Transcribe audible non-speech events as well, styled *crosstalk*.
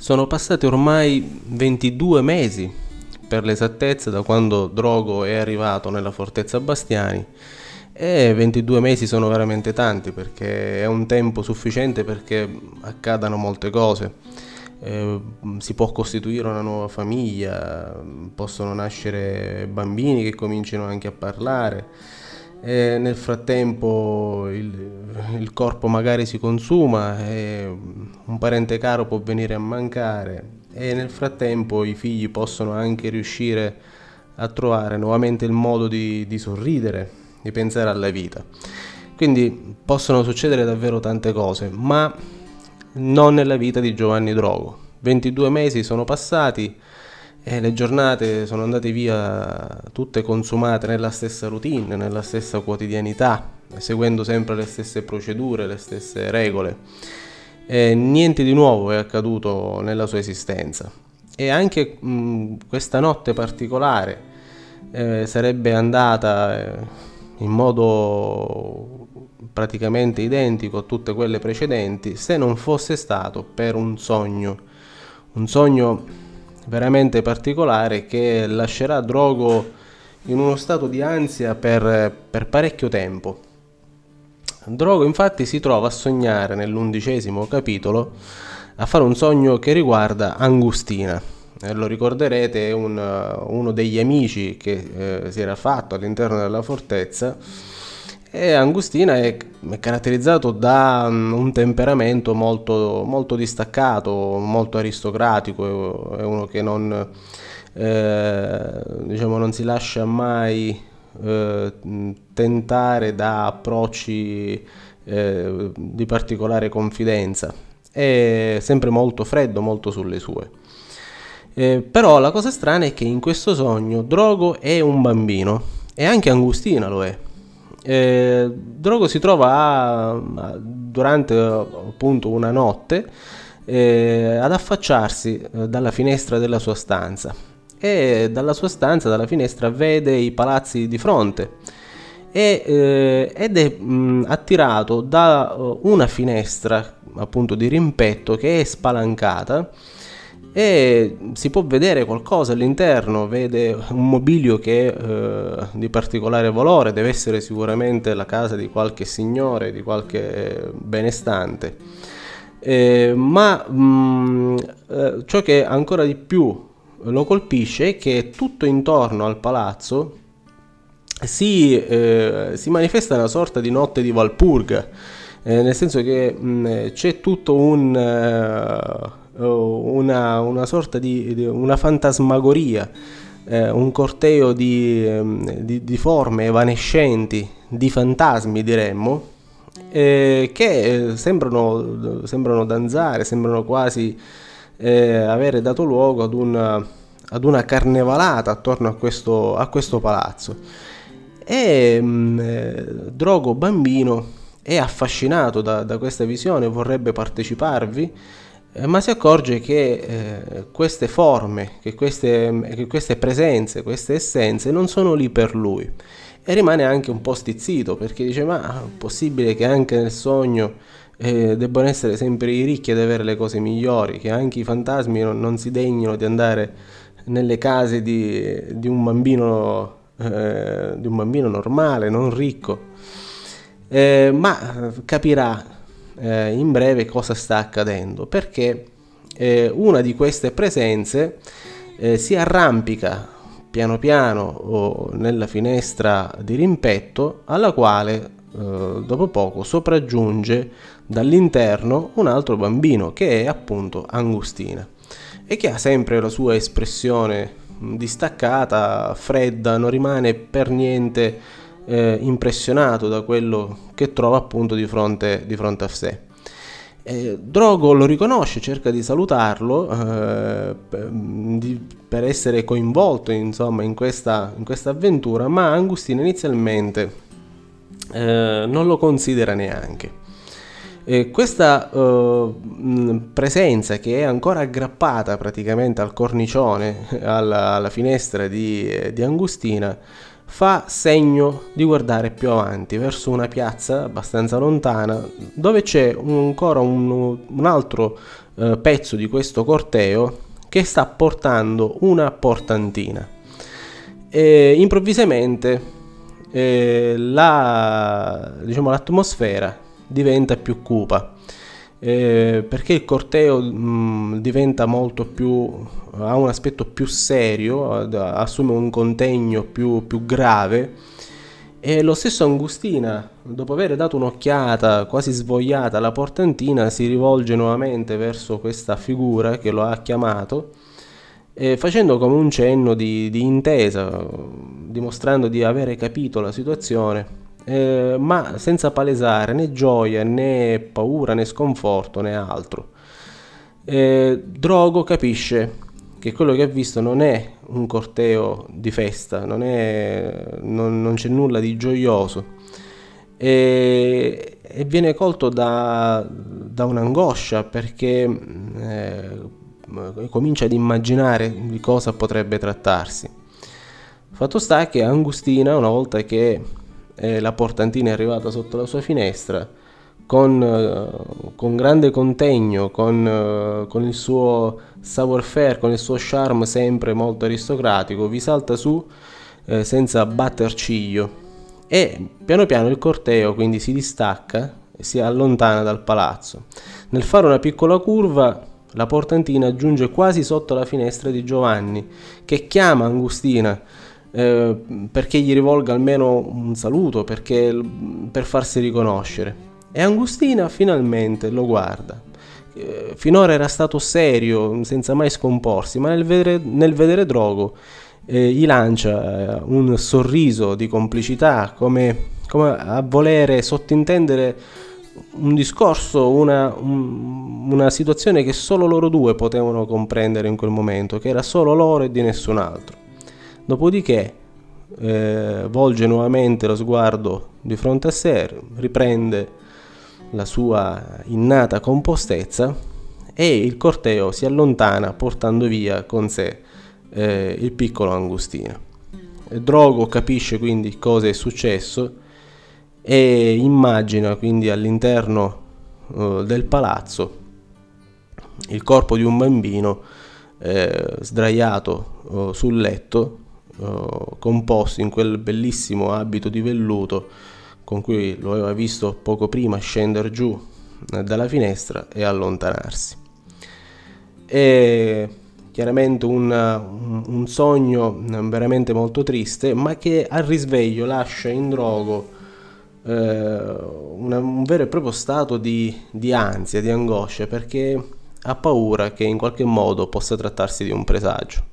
Sono passati ormai 22 mesi, per l'esattezza, da quando Drogo è arrivato nella fortezza Bastiani e 22 mesi sono veramente tanti perché è un tempo sufficiente perché accadano molte cose. Eh, si può costituire una nuova famiglia, possono nascere bambini che cominciano anche a parlare e nel frattempo il, il, corpo magari si consuma e un parente caro può venire a mancare e nel frattempo i figli possono anche riuscire a trovare nuovamente il modo di, di sorridere, di pensare alla vita. Quindi possono succedere davvero tante cose, ma non nella vita di Giovanni Drogo. 22 mesi sono passati e le giornate sono andate via tutte consumate nella stessa routine, nella stessa quotidianità, seguendo sempre le stesse procedure, le stesse regole. E niente di nuovo è accaduto nella sua esistenza. E anche mh, questa notte particolare eh, sarebbe andata eh, in modo praticamente identico a tutte quelle precedenti se non fosse stato per un sogno. Un sogno veramente particolare che lascerà Drogo in uno stato di ansia per, per parecchio tempo. Drogo infatti si trova a sognare nell'undicesimo capitolo a fare un sogno che riguarda Angustina. Eh, lo ricorderete, un, uno degli amici che eh, si era fatto all'interno della fortezza e Angustina è, è caratterizzato da um, un temperamento molto, molto, distaccato, molto aristocratico, è uno che non, eh, diciamo, non si lascia mai eh, tentare da approcci eh, di particolare confidenza, è sempre molto freddo, molto sulle sue. Eh, però la cosa strana è che in questo sogno Drogo è un bambino e anche Angustina lo è eh, Drogo si trova a, durante appunto una notte eh, ad affacciarsi eh, dalla finestra della sua stanza. E dalla sua stanza, dalla finestra, vede i palazzi di fronte. E, eh, ed è mh, attirato da uh, una finestra appunto di rimpetto che è spalancata e si può vedere qualcosa all'interno, vede un mobilio che eh, di particolare valore, deve essere sicuramente la casa di qualche signore, di qualche benestante. Eh, ma mh, mm, eh, ciò che ancora di più lo colpisce è che tutto intorno al palazzo si, eh, si manifesta una sorta di notte di Valpurga, eh, nel senso che mh, mm, c'è tutto un eh, una, una sorta di, di una fantasmagoria, eh, un corteo di, ehm, di, di, forme evanescenti, di fantasmi diremmo, eh, che sembrano, sembrano, danzare, sembrano quasi eh, avere dato luogo ad una, ad una carnevalata attorno a questo, a questo palazzo. E mh, mm, eh, Drogo bambino è affascinato da, da questa visione, vorrebbe parteciparvi eh, ma si accorge che eh, queste forme, che queste, che queste, presenze, queste essenze non sono lì per lui e rimane anche un po' stizzito perché dice ma è possibile che anche nel sogno eh, debbano essere sempre i ricchi ad avere le cose migliori, che anche i fantasmi non, non si degnino di andare nelle case di, di, un, bambino, eh, di un bambino normale, non ricco. Eh, ma capirà eh, in breve cosa sta accadendo, perché eh, una di queste presenze eh, si arrampica piano piano nella finestra di rimpetto alla quale eh, dopo poco sopraggiunge dall'interno un altro bambino che è appunto Angustina e che ha sempre la sua espressione distaccata, fredda, non rimane per niente eh, impressionato da quello che trova appunto di fronte, di fronte a sé. Eh, Drogo lo riconosce, cerca di salutarlo eh, per essere coinvolto insomma, in, questa, in questa avventura, ma Angustina inizialmente eh, non lo considera neanche. E questa uh, presenza che è ancora aggrappata praticamente al cornicione, *laughs* alla, alla finestra di, di Angustina, fa segno di guardare più avanti, verso una piazza abbastanza lontana, dove c'è ancora un, un altro eh, pezzo di questo corteo che sta portando una portantina. E improvvisamente eh, la, diciamo, l'atmosfera diventa più cupa eh, perché il corteo mh, mm, diventa molto più ha un aspetto più serio assume un contegno più, più grave. E lo stesso Angustina dopo aver dato un'occhiata quasi svogliata alla portantina si rivolge nuovamente verso questa figura che lo ha chiamato eh, facendo come un cenno di, di intesa dimostrando di avere capito la situazione eh, ma senza palesare né gioia né paura né sconforto né altro. Eh, Drogo capisce che quello che ha visto non è un corteo di festa, non, è, non, non c'è nulla di gioioso e, e viene colto da, da un'angoscia perché eh, comincia ad immaginare di cosa potrebbe trattarsi. Fatto sta che Angustina, una volta che eh, la portantina è arrivata sotto la sua finestra con, uh, con grande contegno, con, uh, con il suo savoir-faire, con il suo charme sempre molto aristocratico, vi salta su eh, senza batter ciglio e piano piano il corteo quindi si distacca e si allontana dal palazzo. Nel fare una piccola curva la portantina giunge quasi sotto la finestra di Giovanni che chiama Angustina eh, perché gli rivolga almeno un saluto, perché, per farsi riconoscere. E Angustina finalmente lo guarda. Eh, finora era stato serio, senza mai scomporsi, ma nel vedere, nel vedere Drogo eh, gli lancia eh, un sorriso di complicità, come, come, a volere sottintendere un discorso, una, un, una situazione che solo loro due potevano comprendere in quel momento, che era solo loro e di nessun altro. Dopodiché eh, volge nuovamente lo sguardo di fronte a sé, riprende la sua innata compostezza e il corteo si allontana portando via con sé eh, il piccolo Angustino. Drogo capisce quindi cosa è successo e immagina quindi all'interno eh, del palazzo il corpo di un bambino eh, sdraiato eh, sul letto uh, composto in quel bellissimo abito di velluto con cui lo aveva visto poco prima scendere giù eh, dalla finestra e allontanarsi. È chiaramente un, un, sogno veramente molto triste, ma che al risveglio lascia in drogo eh, una, un vero e proprio stato di, di ansia, di angoscia, perché ha paura che in qualche modo possa trattarsi di un presagio.